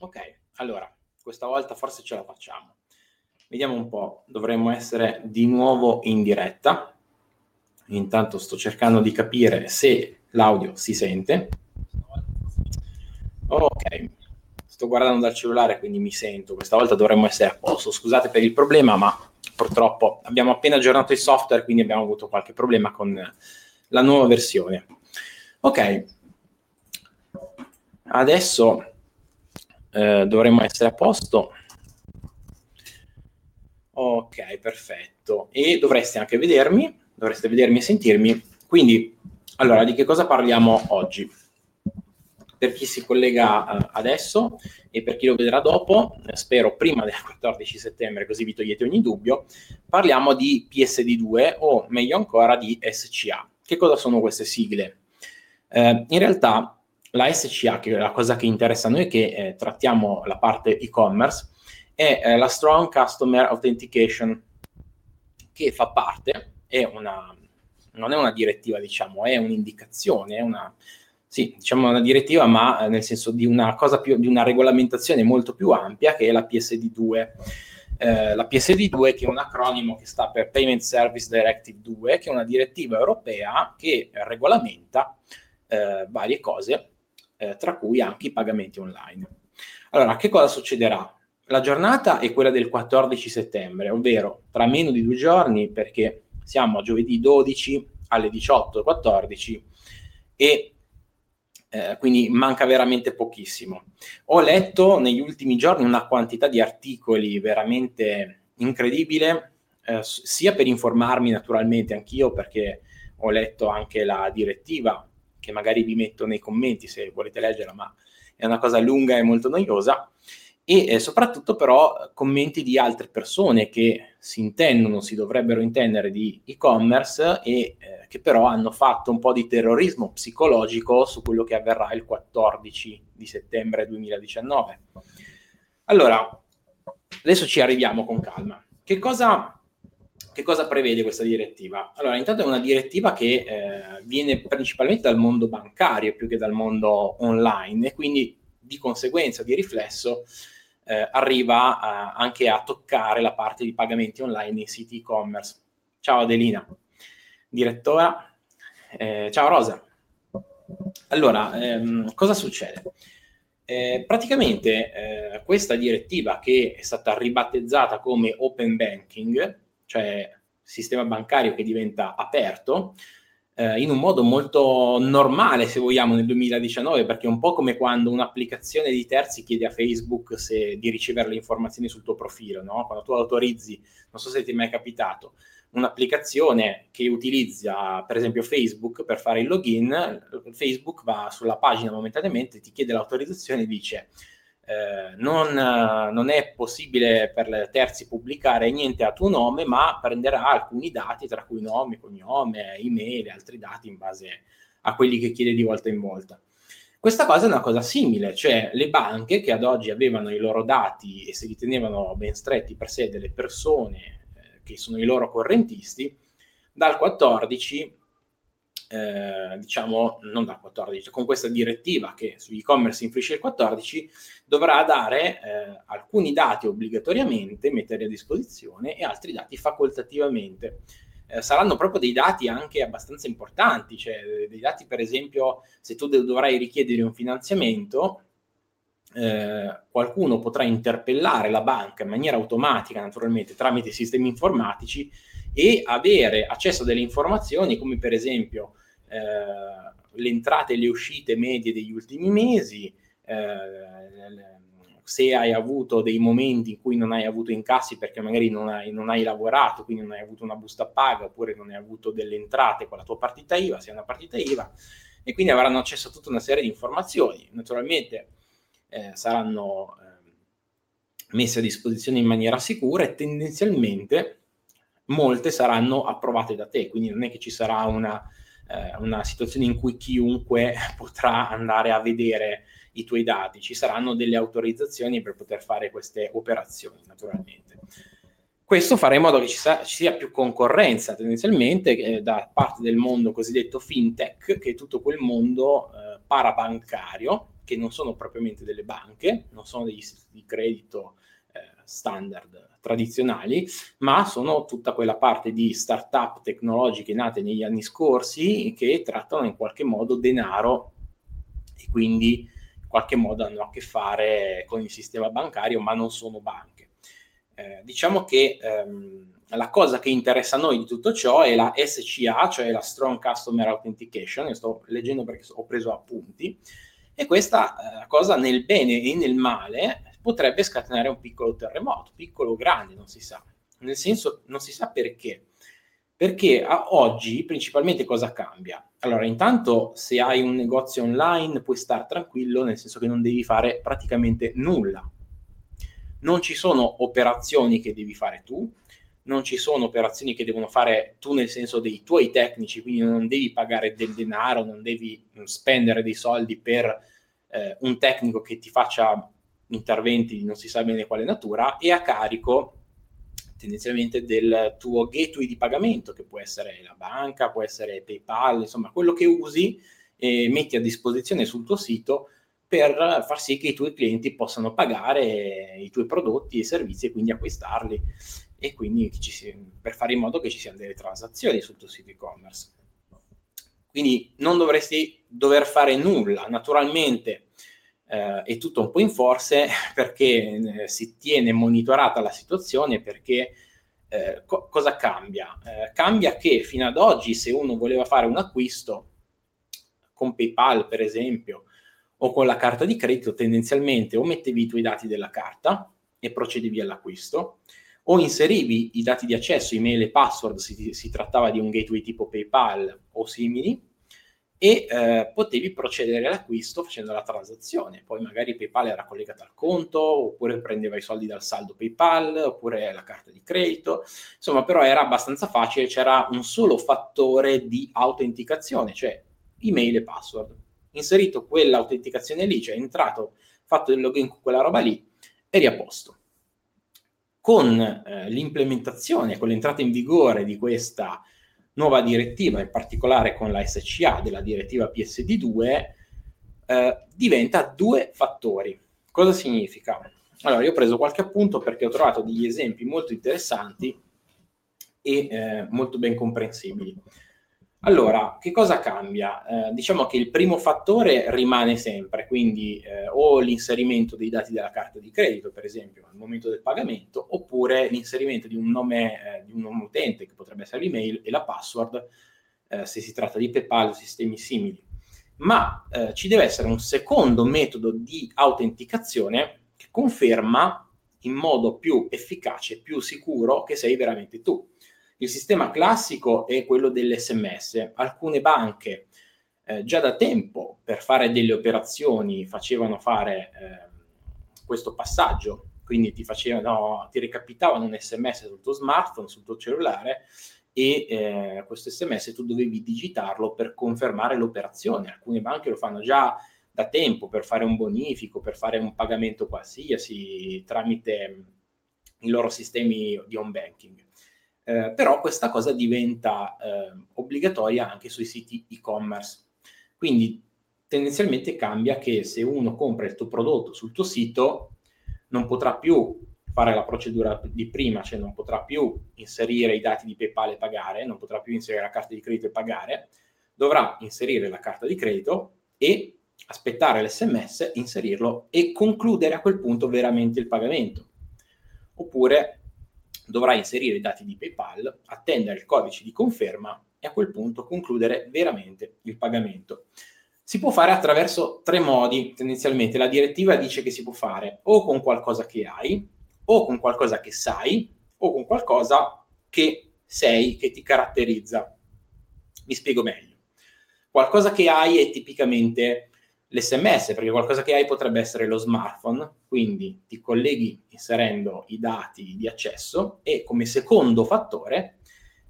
Ok, allora, questa volta forse ce la facciamo. Vediamo un po', dovremmo essere di nuovo in diretta. Intanto sto cercando di capire se l'audio si sente. Ok, sto guardando dal cellulare quindi mi sento, questa volta dovremmo essere a posto. Scusate per il problema, ma purtroppo abbiamo appena aggiornato il software, quindi abbiamo avuto qualche problema con la nuova versione. Ok, adesso eh, dovremmo essere a posto. Ok, perfetto. E dovreste anche vedermi, dovreste vedermi e sentirmi. Quindi, allora, di che cosa parliamo oggi? Per chi si collega uh, adesso e per chi lo vedrà dopo, eh, spero prima del 14 settembre, così vi togliete ogni dubbio, parliamo di PSD2 o meglio ancora di SCA. Che cosa sono queste sigle? Eh, in realtà la SCA, che è la cosa che interessa a noi, che eh, trattiamo la parte e-commerce, è eh, la Strong Customer Authentication, che fa parte, è una, non è una direttiva, diciamo, è un'indicazione, è una, sì, diciamo una direttiva, ma eh, nel senso di una più, di una regolamentazione molto più ampia, che è la PSD2. Eh, la PSD2 che è un acronimo che sta per Payment Service Directive 2, che è una direttiva europea che regolamenta eh, varie cose eh, tra cui anche i pagamenti online. Allora, che cosa succederà? La giornata è quella del 14 settembre, ovvero tra meno di due giorni, perché siamo a giovedì 12 alle 18.14 e eh, quindi manca veramente pochissimo. Ho letto negli ultimi giorni una quantità di articoli veramente incredibile, eh, sia per informarmi naturalmente anch'io, perché ho letto anche la direttiva che magari vi metto nei commenti se volete leggerla, ma è una cosa lunga e molto noiosa, e eh, soprattutto però commenti di altre persone che si intendono, si dovrebbero intendere di e-commerce e eh, che però hanno fatto un po' di terrorismo psicologico su quello che avverrà il 14 di settembre 2019. Allora, adesso ci arriviamo con calma. Che cosa che cosa prevede questa direttiva? Allora, intanto è una direttiva che eh, viene principalmente dal mondo bancario più che dal mondo online e quindi di conseguenza, di riflesso, eh, arriva a, anche a toccare la parte di pagamenti online in siti e-commerce. Ciao Adelina, direttora. Eh, ciao Rosa. Allora, ehm, cosa succede? Eh, praticamente eh, questa direttiva che è stata ribattezzata come Open Banking cioè sistema bancario che diventa aperto, eh, in un modo molto normale, se vogliamo, nel 2019, perché è un po' come quando un'applicazione di terzi chiede a Facebook se, di ricevere le informazioni sul tuo profilo, no? Quando tu autorizzi, non so se ti è mai capitato, un'applicazione che utilizza per esempio Facebook per fare il login, Facebook va sulla pagina momentaneamente, ti chiede l'autorizzazione e dice eh, non, non, è possibile per terzi pubblicare niente a tuo nome, ma prenderà alcuni dati, tra cui nome, cognome, email e altri dati in base a quelli che chiede di volta in volta. Questa cosa è una cosa simile, cioè le banche che ad oggi avevano i loro dati e si ritenevano ben stretti per sé delle persone eh, che sono i loro correntisti, dal 14 eh, diciamo, non dal 14, con questa direttiva che su e-commerce influisce il 14, dovrà dare eh, alcuni dati obbligatoriamente, mettere a disposizione e altri dati facoltativamente. Eh, saranno proprio dei dati anche abbastanza importanti, cioè dei dati per esempio se tu dovrai richiedere un finanziamento, eh, qualcuno potrà interpellare la banca in maniera automatica, naturalmente tramite sistemi informatici, e avere accesso a delle informazioni come per esempio eh, le entrate e le uscite medie degli ultimi mesi, eh, se hai avuto dei momenti in cui non hai avuto incassi perché magari non hai, non hai, lavorato, quindi non hai avuto una busta paga oppure non hai avuto delle entrate con la tua partita IVA, se è una partita IVA, e quindi avranno accesso a tutta una serie di informazioni. Naturalmente eh, saranno eh, messe a disposizione in maniera sicura e tendenzialmente molte saranno approvate da te, quindi non è che ci sarà una, eh, una situazione in cui chiunque potrà andare a vedere i tuoi dati, ci saranno delle autorizzazioni per poter fare queste operazioni, naturalmente. Questo farà in modo che ci, sa- ci sia più concorrenza tendenzialmente eh, da parte del mondo cosiddetto fintech, che è tutto quel mondo eh, parabancario, che non sono propriamente delle banche, non sono degli istituti di credito eh, standard tradizionali, ma sono tutta quella parte di start-up tecnologiche nate negli anni scorsi che trattano in qualche modo denaro e quindi in qualche modo hanno a che fare con il sistema bancario, ma non sono banche. Eh, diciamo che ehm, la cosa che interessa a noi di tutto ciò è la SCA, cioè la Strong Customer Authentication, io sto leggendo perché ho preso appunti, e questa eh, cosa nel bene e nel male potrebbe scatenare un piccolo terremoto, piccolo o grande, non si sa. Nel senso, non si sa perché. Perché oggi principalmente cosa cambia? Allora, intanto se hai un negozio online puoi stare tranquillo, nel senso che non devi fare praticamente nulla. Non ci sono operazioni che devi fare tu, non ci sono operazioni che devono fare tu nel senso dei tuoi tecnici, quindi non devi pagare del denaro, non devi spendere dei soldi per eh, un tecnico che ti faccia interventi di non si sa bene quale natura e a carico tendenzialmente del tuo gateway di pagamento, che può essere la banca, può essere PayPal, insomma, quello che usi e metti a disposizione sul tuo sito per far sì che i tuoi clienti possano pagare i tuoi prodotti e servizi e quindi acquistarli e quindi sia, per fare in modo che ci siano delle transazioni sul tuo sito e-commerce. Quindi non dovresti dover fare nulla. Naturalmente eh, è tutto un po' in forze perché eh, si tiene monitorata la situazione perché eh, co- cosa cambia? Eh, cambia che fino ad oggi se uno voleva fare un acquisto con PayPal per esempio o con la carta di credito tendenzialmente o mettevi i tuoi dati della carta e procedevi all'acquisto o inserivi i dati di accesso, email e password, si, si trattava di un gateway tipo PayPal o simili, e eh, potevi procedere all'acquisto facendo la transazione. Poi magari PayPal era collegato al conto, oppure prendeva i soldi dal saldo PayPal, oppure la carta di credito. Insomma, però era abbastanza facile, c'era un solo fattore di autenticazione, cioè email e password. Inserito quell'autenticazione lì, cioè entrato, fatto il login con quella roba lì, eri a posto. Con eh, l'implementazione, con l'entrata in vigore di questa nuova direttiva, in particolare con la SCA della direttiva PSD2, eh, diventa due fattori. Cosa significa? Allora, io ho preso qualche appunto perché ho trovato degli esempi molto interessanti e eh, molto ben comprensibili. Allora, che cosa cambia? Eh, diciamo che il primo fattore rimane sempre, quindi eh, o l'inserimento dei dati della carta di credito, per esempio, al momento del pagamento, oppure l'inserimento di un nome eh, di un nome utente, che potrebbe essere l'email, e la password, eh, se si tratta di PayPal o sistemi simili. Ma eh, ci deve essere un secondo metodo di autenticazione che conferma in modo più efficace, più sicuro che sei veramente tu. Il sistema classico è quello dell'SMS. Alcune banche eh, già da tempo per fare delle operazioni facevano fare eh, questo passaggio, quindi ti, facevano, ti recapitavano un sms sul tuo smartphone, sul tuo cellulare e eh, questo sms tu dovevi digitarlo per confermare l'operazione. Alcune banche lo fanno già da tempo per fare un bonifico, per fare un pagamento qualsiasi tramite i loro sistemi di home banking. Eh, però questa cosa diventa eh, obbligatoria anche sui siti e-commerce. Quindi tendenzialmente cambia che se uno compra il tuo prodotto sul tuo sito non potrà più fare la procedura di prima, cioè non potrà più inserire i dati di PayPal e pagare, non potrà più inserire la carta di credito e pagare, dovrà inserire la carta di credito e aspettare l'SMS, inserirlo e concludere a quel punto veramente il pagamento. Oppure dovrà inserire i dati di PayPal, attendere il codice di conferma e a quel punto concludere veramente il pagamento. Si può fare attraverso tre modi, tendenzialmente. La direttiva dice che si può fare o con qualcosa che hai, o con qualcosa che sai, o con qualcosa che sei, che ti caratterizza. Vi spiego meglio. Qualcosa che hai è tipicamente l'SMS, perché qualcosa che hai potrebbe essere lo smartphone, quindi ti colleghi inserendo i dati di accesso e come secondo fattore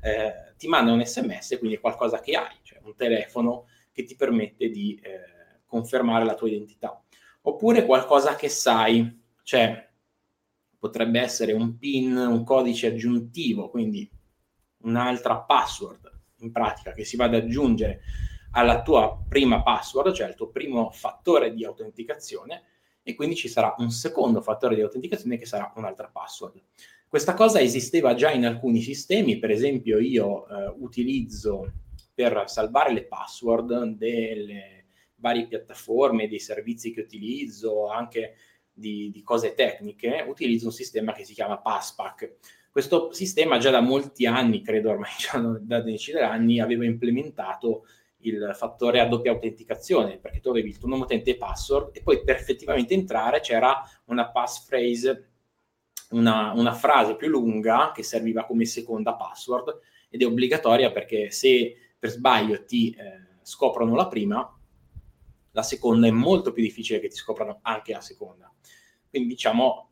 eh, ti manda un SMS, quindi qualcosa che hai, cioè un telefono che ti permette di eh, confermare la tua identità. Oppure qualcosa che sai, cioè potrebbe essere un PIN, un codice aggiuntivo, quindi un'altra password in pratica che si va ad aggiungere alla tua prima password, cioè al tuo primo fattore di autenticazione, e quindi ci sarà un secondo fattore di autenticazione che sarà un'altra password. Questa cosa esisteva già in alcuni sistemi, per esempio io eh, utilizzo per salvare le password delle varie piattaforme, dei servizi che utilizzo, anche di, di cose tecniche, utilizzo un sistema che si chiama Passpack. Questo sistema già da molti anni, credo ormai già da decine d'anni, aveva implementato il fattore a doppia autenticazione, perché tu avevi il tuo nome utente e password e poi per effettivamente entrare c'era una passphrase, una, una frase più lunga che serviva come seconda password ed è obbligatoria perché se per sbaglio ti eh, scoprono la prima, la seconda è molto più difficile che ti scoprano anche la seconda. Quindi diciamo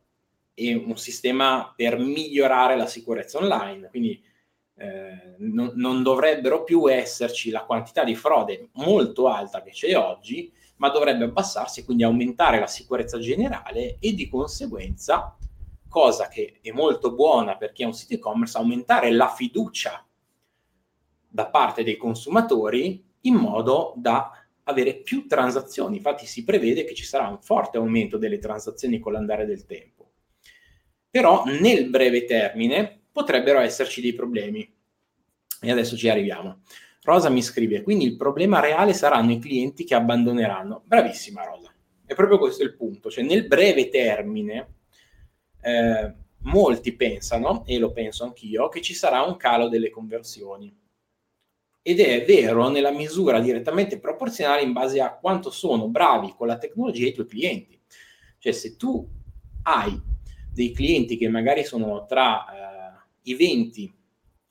è un sistema per migliorare la sicurezza online, quindi eh, non, non, dovrebbero più esserci la quantità di frode molto alta che c'è oggi, ma dovrebbe abbassarsi e quindi aumentare la sicurezza generale e di conseguenza, cosa che è molto buona per chi ha un sito e-commerce, aumentare la fiducia da parte dei consumatori in modo da avere più transazioni. Infatti si prevede che ci sarà un forte aumento delle transazioni con l'andare del tempo. Però nel breve termine potrebbero esserci dei problemi. E adesso ci arriviamo. Rosa mi scrive, quindi il problema reale saranno i clienti che abbandoneranno. Bravissima Rosa, è proprio questo il punto. Cioè nel breve termine eh, molti pensano, e lo penso anch'io, che ci sarà un calo delle conversioni. Ed è vero nella misura direttamente proporzionale in base a quanto sono bravi con la tecnologia i tuoi clienti. Cioè se tu hai dei clienti che magari sono tra i 20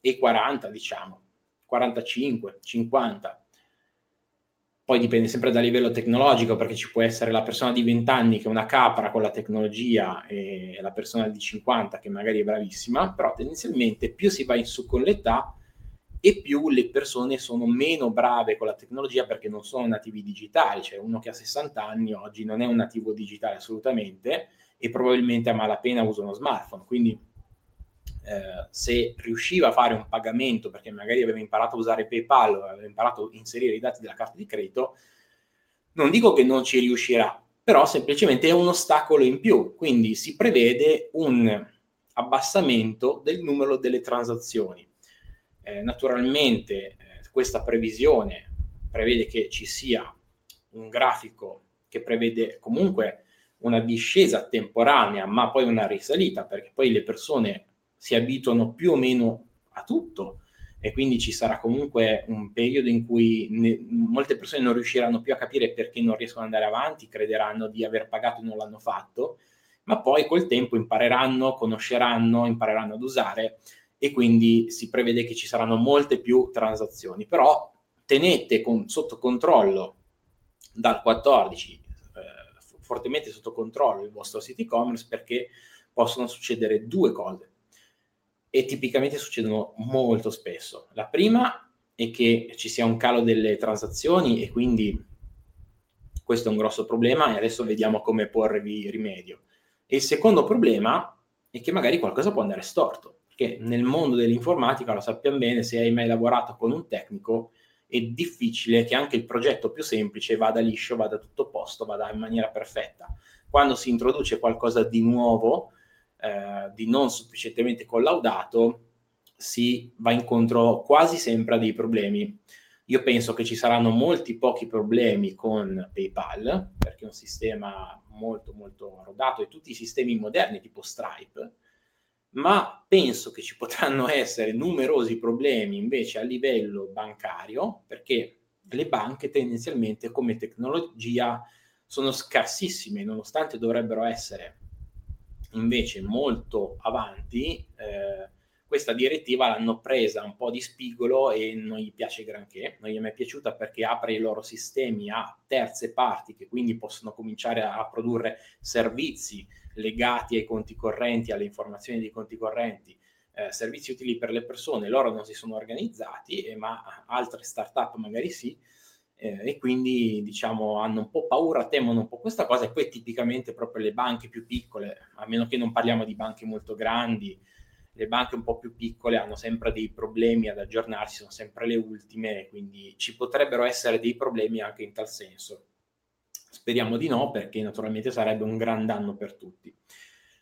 e 40, diciamo, 45, 50. Poi dipende sempre dal livello tecnologico, perché ci può essere la persona di 20 anni che è una capra con la tecnologia e la persona di 50 che magari è bravissima, però tendenzialmente più si va in su con l'età e più le persone sono meno brave con la tecnologia perché non sono nativi digitali, cioè uno che ha 60 anni oggi non è un nativo digitale assolutamente e probabilmente a malapena usa uno smartphone, quindi eh, se riusciva a fare un pagamento perché magari aveva imparato a usare PayPal o aveva imparato a inserire i dati della carta di credito, non dico che non ci riuscirà, però semplicemente è un ostacolo in più, quindi si prevede un abbassamento del numero delle transazioni. Eh, naturalmente eh, questa previsione prevede che ci sia un grafico che prevede comunque una discesa temporanea, ma poi una risalita, perché poi le persone si abituano più o meno a tutto e quindi ci sarà comunque un periodo in cui ne, molte persone non riusciranno più a capire perché non riescono ad andare avanti, crederanno di aver pagato e non l'hanno fatto, ma poi col tempo impareranno, conosceranno, impareranno ad usare e quindi si prevede che ci saranno molte più transazioni, però tenete con, sotto controllo dal 14 eh, fortemente sotto controllo il vostro sito e-commerce perché possono succedere due cose e tipicamente succedono molto spesso. La prima è che ci sia un calo delle transazioni e quindi Questo è un grosso problema e adesso vediamo come porvi rimedio. E il secondo problema è che magari qualcosa può andare storto, perché nel mondo dell'informatica, lo sappiamo bene, se hai mai lavorato con un tecnico, è difficile che anche il progetto più semplice vada liscio, vada tutto posto, vada in maniera perfetta. Quando si introduce qualcosa di nuovo, eh, di non sufficientemente collaudato, si va incontro quasi sempre a dei problemi. Io penso che ci saranno molti pochi problemi con PayPal, perché è un sistema molto molto rodato e tutti i sistemi moderni tipo Stripe, ma penso che ci potranno essere numerosi problemi invece a livello bancario, perché le banche tendenzialmente come tecnologia sono scarsissime, nonostante dovrebbero essere invece molto avanti. Eh, questa direttiva l'hanno presa un po' di spigolo e non gli piace granché, non gli è mai piaciuta perché apre i loro sistemi a terze parti che quindi possono cominciare a produrre servizi legati ai conti correnti, alle informazioni dei conti correnti, eh, servizi utili per le persone, loro non si sono organizzati, eh, ma altre start-up magari sì, eh, e quindi diciamo hanno un po' paura, temono un po' questa cosa e poi tipicamente proprio le banche più piccole, a meno che non parliamo di banche molto grandi, le banche un po' più piccole hanno sempre dei problemi ad aggiornarsi, sono sempre le ultime, quindi ci potrebbero essere dei problemi anche in tal senso. Speriamo di no, perché naturalmente sarebbe un gran danno per tutti.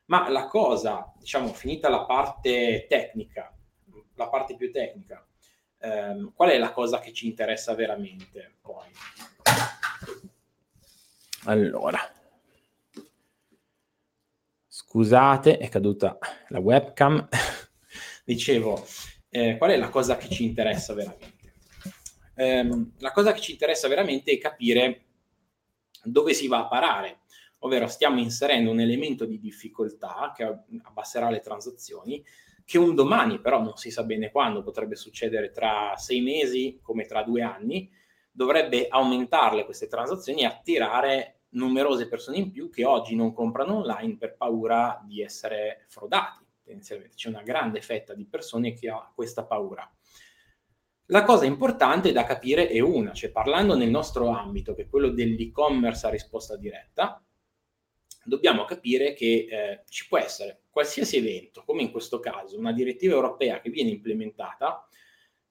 Ma la cosa, diciamo, finita la parte tecnica, la parte più tecnica, ehm, qual è la cosa che ci interessa veramente poi? Allora, Scusate, è caduta la webcam. Dicevo, eh, qual è la cosa che ci interessa veramente? Eh, la cosa che ci interessa veramente è capire dove si va a parare, ovvero stiamo inserendo un elemento di difficoltà che abbasserà le transazioni, che un domani, però non si sa bene quando, potrebbe succedere tra sei mesi come tra due anni, dovrebbe aumentarle queste transazioni e attirare numerose persone in più che oggi non comprano online per paura di essere frodati. Tendenzialmente c'è una grande fetta di persone che ha questa paura. La cosa importante da capire è una, cioè parlando nel nostro ambito, che è quello dell'e-commerce a risposta diretta, dobbiamo capire che eh, ci può essere qualsiasi evento, come in questo caso una direttiva europea che viene implementata,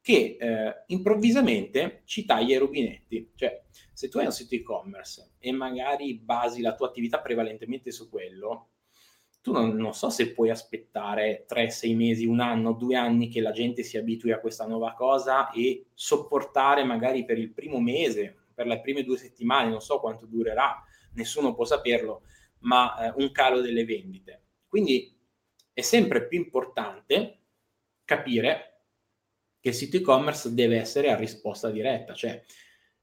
che eh, improvvisamente ci taglia i rubinetti. Cioè, se tu hai un sito e-commerce e magari basi la tua attività prevalentemente su quello, tu non, non so se puoi aspettare 3, 6 mesi, un anno, due anni che la gente si abitui a questa nuova cosa e sopportare magari per il primo mese, per le prime due settimane, non so quanto durerà, nessuno può saperlo, ma eh, un calo delle vendite. Quindi è sempre più importante capire che il sito e-commerce deve essere a risposta diretta, cioè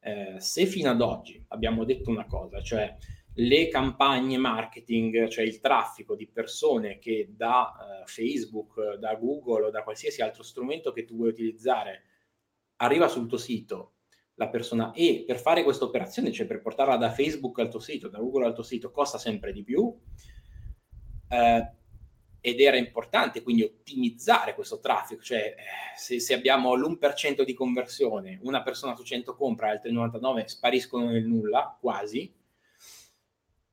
eh, se fino ad oggi abbiamo detto una cosa, cioè le campagne marketing, cioè il traffico di persone che da uh, Facebook, da Google o da qualsiasi altro strumento che tu vuoi utilizzare arriva sul tuo sito la persona e per fare questa operazione, cioè per portarla da Facebook al tuo sito, da Google al tuo sito, costa sempre di più. Eh, ed era importante quindi ottimizzare questo traffico, cioè eh, se, se, abbiamo l'1% di conversione, una persona su 100 compra, altre 99 spariscono nel nulla, quasi,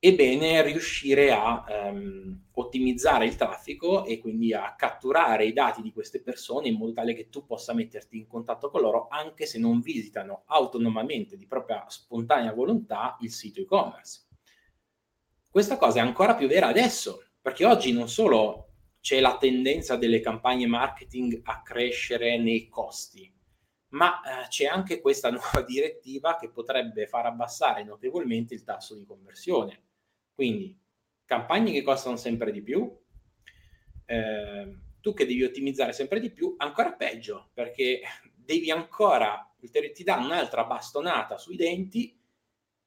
è bene riuscire a um, ottimizzare il traffico e quindi a catturare i dati di queste persone in modo tale che tu possa metterti in contatto con loro anche se non visitano autonomamente di propria spontanea volontà il sito e-commerce. Questa cosa è ancora più vera adesso, perché oggi non solo c'è la tendenza delle campagne marketing a crescere nei costi, ma eh, c'è anche questa nuova direttiva che potrebbe far abbassare notevolmente il tasso di conversione. Quindi campagne che costano sempre di più, eh, tu che devi ottimizzare sempre di più, ancora peggio, perché devi ancora, ti dà un'altra bastonata sui denti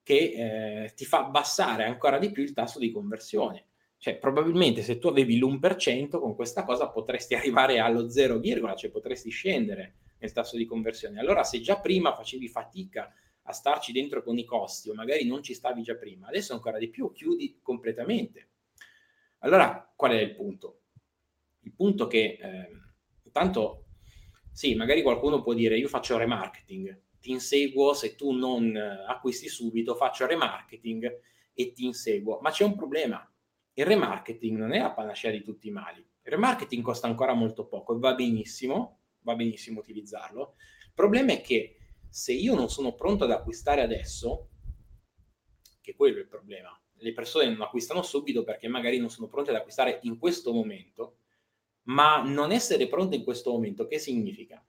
che eh, ti fa abbassare ancora di più il tasso di conversione. Cioè, probabilmente se tu avevi l'1%, con questa cosa potresti arrivare allo 0, cioè potresti scendere nel tasso di conversione. Allora, se già prima facevi fatica a starci dentro con i costi, o magari non ci stavi già prima, adesso ancora di più, chiudi completamente. Allora, qual è il punto? Il punto che, eh, intanto, sì, magari qualcuno può dire, io faccio remarketing, ti inseguo, se tu non acquisti subito, faccio remarketing e ti inseguo. Ma c'è un problema. Il remarketing non è la panacea di tutti i mali. Il remarketing costa ancora molto poco e va benissimo, va benissimo utilizzarlo. Il problema è che se io non sono pronto ad acquistare adesso, che quello è il problema, le persone non acquistano subito perché magari non sono pronte ad acquistare in questo momento, ma non essere pronte in questo momento, che significa?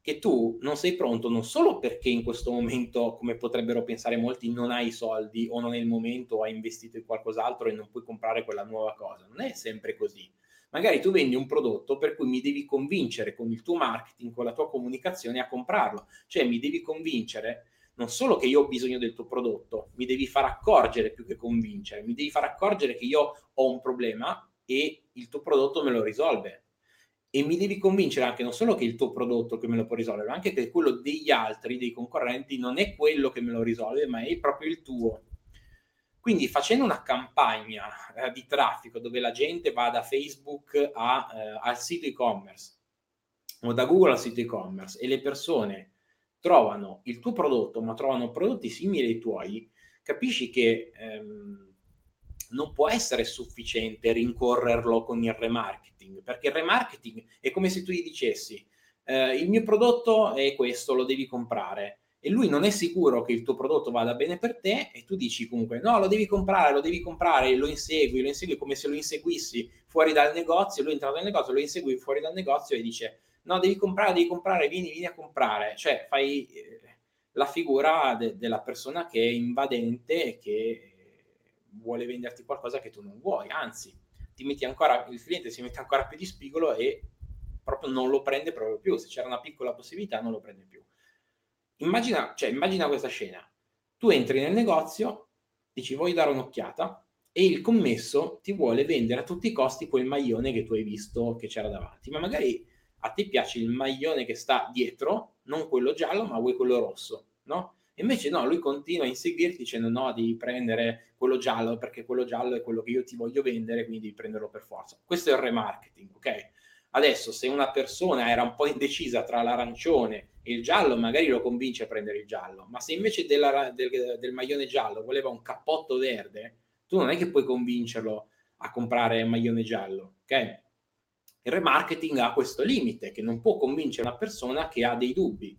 Che tu non sei pronto non solo perché in questo momento, come potrebbero pensare molti, non hai soldi o non è il momento o hai investito in qualcos'altro e non puoi comprare quella nuova cosa. Non è sempre così. Magari tu vendi un prodotto per cui mi devi convincere con il tuo marketing, con la tua comunicazione a comprarlo. Cioè mi devi convincere non solo che io ho bisogno del tuo prodotto, mi devi far accorgere più che convincere, mi devi far accorgere che io ho un problema e il tuo prodotto me lo risolve. E mi devi convincere anche non solo che il tuo prodotto che me lo può risolvere, ma anche che quello degli altri, dei concorrenti, non è quello che me lo risolve, ma è proprio il tuo. Quindi facendo una campagna eh, di traffico dove la gente va da Facebook a, eh, al sito e-commerce o da Google al sito e-commerce e le persone trovano il tuo prodotto ma trovano prodotti simili ai tuoi, capisci che ehm, non può essere sufficiente rincorrerlo con il remarketing, perché il remarketing è come se tu gli dicessi eh, il mio prodotto è questo, lo devi comprare e lui non è sicuro che il tuo prodotto vada bene per te e tu dici comunque no, lo devi comprare, lo devi comprare, lo insegui, lo insegui come se lo inseguissi fuori dal negozio, lui entra nel negozio, lo insegui fuori dal negozio e dice no, devi comprare, devi comprare, vieni, vieni a comprare, cioè fai eh, la figura de- della persona che è invadente e che vuole venderti qualcosa che tu non vuoi, anzi ti metti ancora, il cliente si mette ancora più di spigolo e proprio non lo prende proprio più, se c'era una piccola possibilità non lo prende più. Immagina, cioè, immagina questa scena. Tu entri nel negozio, dici voglio dare un'occhiata e il commesso ti vuole vendere a tutti i costi quel maglione che tu hai visto che c'era davanti, ma magari a te piace il maglione che sta dietro, non quello giallo, ma vuoi quello rosso, no? Invece no, lui continua a inseguirti dicendo no, devi prendere quello giallo perché quello giallo è quello che io ti voglio vendere, quindi devi prenderlo per forza. Questo è il remarketing, ok? Adesso, se una persona era un po' indecisa tra l'arancione e il giallo, magari lo convince a prendere il giallo, ma se invece della, del, del maglione giallo voleva un cappotto verde, tu non è che puoi convincerlo a comprare il maglione giallo, ok? Il remarketing ha questo limite, che non può convincere una persona che ha dei dubbi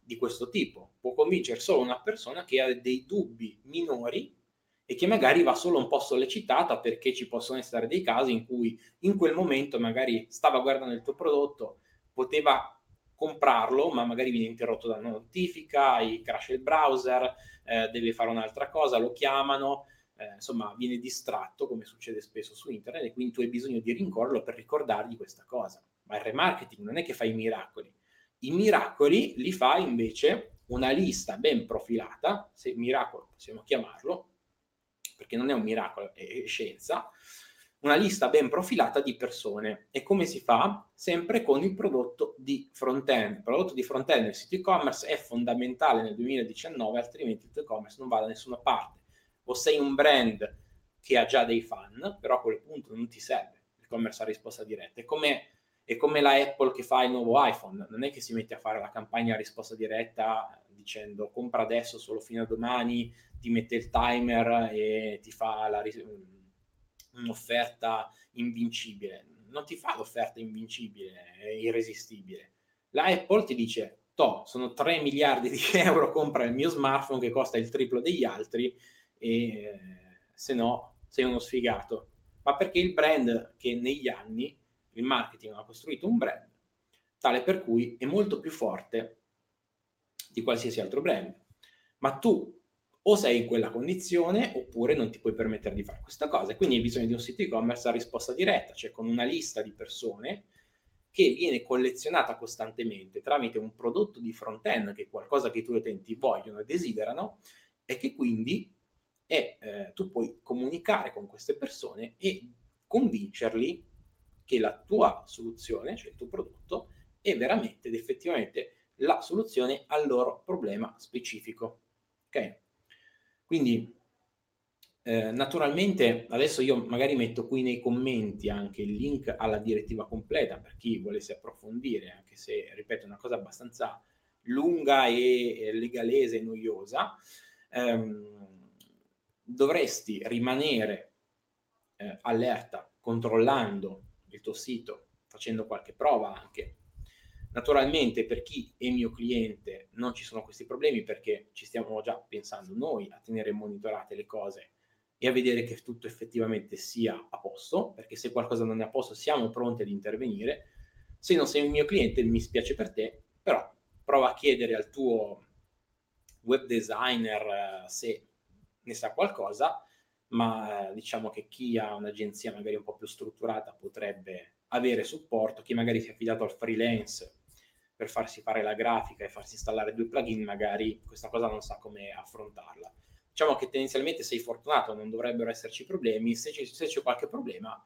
di questo tipo, può convincere solo una persona che ha dei dubbi minori e che magari va solo un po' sollecitata perché ci possono essere dei casi in cui in quel momento magari stava guardando il tuo prodotto, poteva comprarlo, ma magari viene interrotto da una notifica, crash il browser, eh, deve fare un'altra cosa, lo chiamano, eh, insomma viene distratto come succede spesso su internet e quindi tu hai bisogno di rincorrerlo per ricordargli questa cosa. Ma il remarketing non è che fai i miracoli. I miracoli li fa invece una lista ben profilata, se miracolo possiamo chiamarlo, perché non è un miracolo, è scienza, una lista ben profilata di persone. E come si fa? Sempre con il prodotto di front-end. Il prodotto di front-end nel sito e-commerce è fondamentale nel 2019, altrimenti il tuo e-commerce non va da nessuna parte. O sei un brand che ha già dei fan, però a quel punto non ti serve l'e-commerce a risposta diretta. È come, è come la Apple che fa il nuovo iPhone, non è che si mette a fare la campagna a risposta diretta dicendo compra adesso solo fino a domani, ti mette il timer e ti fa la, un'offerta invincibile. Non ti fa l'offerta invincibile, irresistibile. La Apple ti dice, to, sono 3 miliardi di euro, compra il mio smartphone che costa il triplo degli altri e eh, se no sei uno sfigato. Ma perché il brand che negli anni, il marketing ha costruito un brand tale per cui è molto più forte di qualsiasi altro brand. Ma tu o sei in quella condizione oppure non ti puoi permettere di fare questa cosa. Quindi hai bisogno di un sito e-commerce a risposta diretta, cioè con una lista di persone che viene collezionata costantemente tramite un prodotto di front-end, che è qualcosa che i tuoi utenti vogliono e desiderano, e che quindi è, eh, tu puoi comunicare con queste persone e convincerli che la tua soluzione, cioè il tuo prodotto, è veramente ed effettivamente la soluzione al loro problema specifico. Ok? Quindi, eh, naturalmente, adesso io magari metto qui nei commenti anche il link alla direttiva completa per chi volesse approfondire, anche se, ripeto, è una cosa abbastanza lunga e legalese e noiosa, ehm, dovresti rimanere eh, allerta controllando il tuo sito, facendo qualche prova anche. Naturalmente per chi è mio cliente non ci sono questi problemi perché ci stiamo già pensando noi a tenere monitorate le cose e a vedere che tutto effettivamente sia a posto, perché se qualcosa non è a posto siamo pronti ad intervenire. Se non sei il mio cliente mi spiace per te, però prova a chiedere al tuo web designer uh, se ne sa qualcosa, ma uh, diciamo che chi ha un'agenzia magari un po' più strutturata potrebbe avere supporto, chi magari si è affidato al freelance per farsi fare la grafica e farsi installare due plugin, magari questa cosa non sa come affrontarla. Diciamo che tendenzialmente sei fortunato, non dovrebbero esserci problemi, se, c- se c'è qualche problema,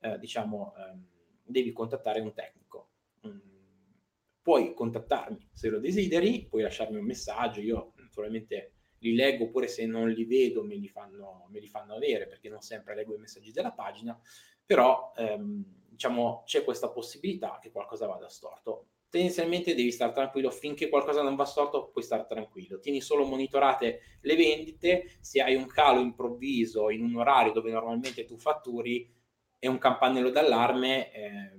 eh, diciamo, ehm, devi contattare un tecnico. Mm puoi contattarmi se lo desideri, puoi lasciarmi un messaggio, io naturalmente li leggo oppure se non li vedo me li fanno, me li fanno avere perché non sempre leggo i messaggi della pagina, però ehm, diciamo c'è questa possibilità che qualcosa vada storto. Tendenzialmente devi stare tranquillo, finché qualcosa non va storto puoi stare tranquillo, tieni solo monitorate le vendite, se hai un calo improvviso in un orario dove normalmente tu fatturi è un campanello d'allarme, eh,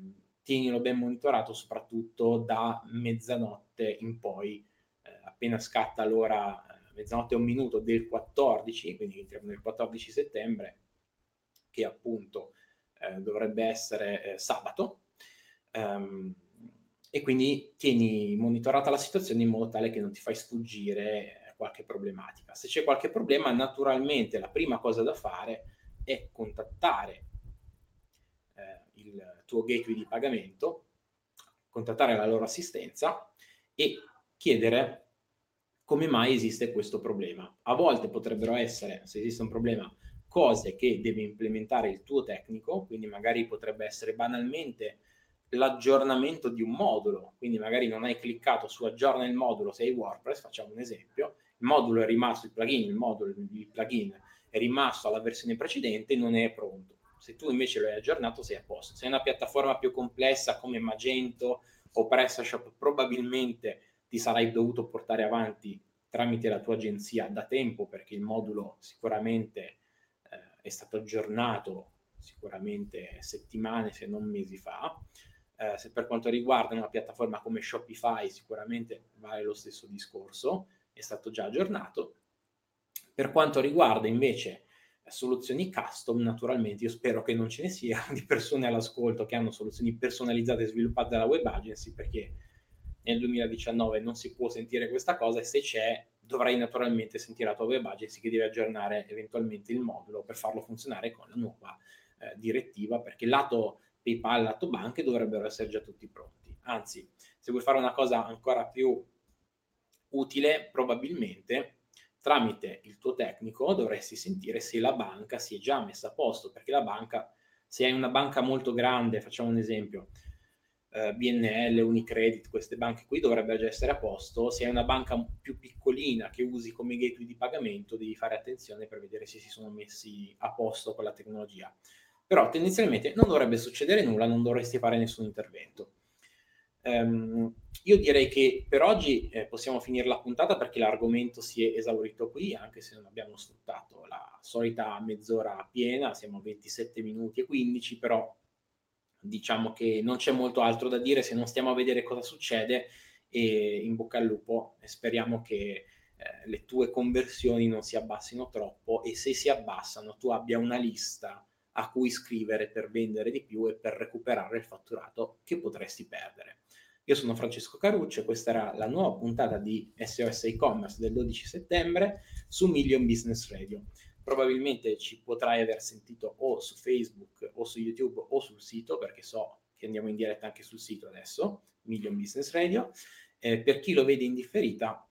tienilo ben monitorato soprattutto da mezzanotte in poi, eh, appena scatta l'ora, eh, mezzanotte un minuto del 14, quindi entriamo nel 14 settembre, che appunto eh, dovrebbe essere eh, sabato, um, e quindi tieni monitorata la situazione in modo tale che non ti fai sfuggire eh, qualche problematica. Se c'è qualche problema, naturalmente la prima cosa da fare è contattare il tuo gateway di pagamento, contattare la loro assistenza e chiedere come mai esiste questo problema. A volte potrebbero essere, se esiste un problema, cose che deve implementare il tuo tecnico, quindi magari potrebbe essere banalmente l'aggiornamento di un modulo, quindi magari non hai cliccato su aggiorna il modulo se hai WordPress, facciamo un esempio, il modulo è rimasto, il plugin, il modulo, il plugin è rimasto alla versione precedente e non è pronto se tu invece lo hai aggiornato sei a posto. Se è una piattaforma più complessa come Magento o PrestaShop, probabilmente ti sarai dovuto portare avanti tramite la tua agenzia da tempo perché il modulo sicuramente eh, è stato aggiornato sicuramente settimane se non mesi fa. Eh, se per quanto riguarda una piattaforma come Shopify sicuramente vale lo stesso discorso, è stato già aggiornato. Per quanto riguarda invece soluzioni custom, naturalmente io spero che non ce ne sia di persone all'ascolto che hanno soluzioni personalizzate sviluppate dalla web agency perché nel 2019 non si può sentire questa cosa e se c'è dovrai naturalmente sentire la tua web agency che deve aggiornare eventualmente il modulo per farlo funzionare con la nuova eh, direttiva perché lato PayPal, lato banche dovrebbero essere già tutti pronti. Anzi, se vuoi fare una cosa ancora più utile, probabilmente tramite il tuo tecnico dovresti sentire se la banca si è già messa a posto, perché la banca, se hai una banca molto grande, facciamo un esempio, eh, BNL, Unicredit, queste banche qui dovrebbero già essere a posto, se hai una banca più piccolina che usi come gateway di pagamento devi fare attenzione per vedere se si sono messi a posto con la tecnologia. Però tendenzialmente non dovrebbe succedere nulla, non dovresti fare nessun intervento. Um, io direi che per oggi eh, possiamo finire la puntata perché l'argomento si è esaurito qui, anche se non abbiamo sfruttato la solita mezz'ora piena, siamo a 27 minuti e 15, però diciamo che non c'è molto altro da dire se non stiamo a vedere cosa succede e in bocca al lupo e speriamo che eh, le tue conversioni non si abbassino troppo e se si abbassano tu abbia una lista a cui scrivere per vendere di più e per recuperare il fatturato che potresti perdere. Io sono Francesco Caruccio e questa era la nuova puntata di SOS e-commerce del 12 settembre su Million Business Radio. Probabilmente ci potrai aver sentito o su Facebook o su YouTube o sul sito, perché so che andiamo in diretta anche sul sito adesso, Million Business Radio. Eh, per chi lo vede in differita,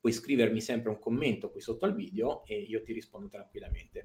puoi scrivermi sempre un commento qui sotto al video e io ti rispondo tranquillamente.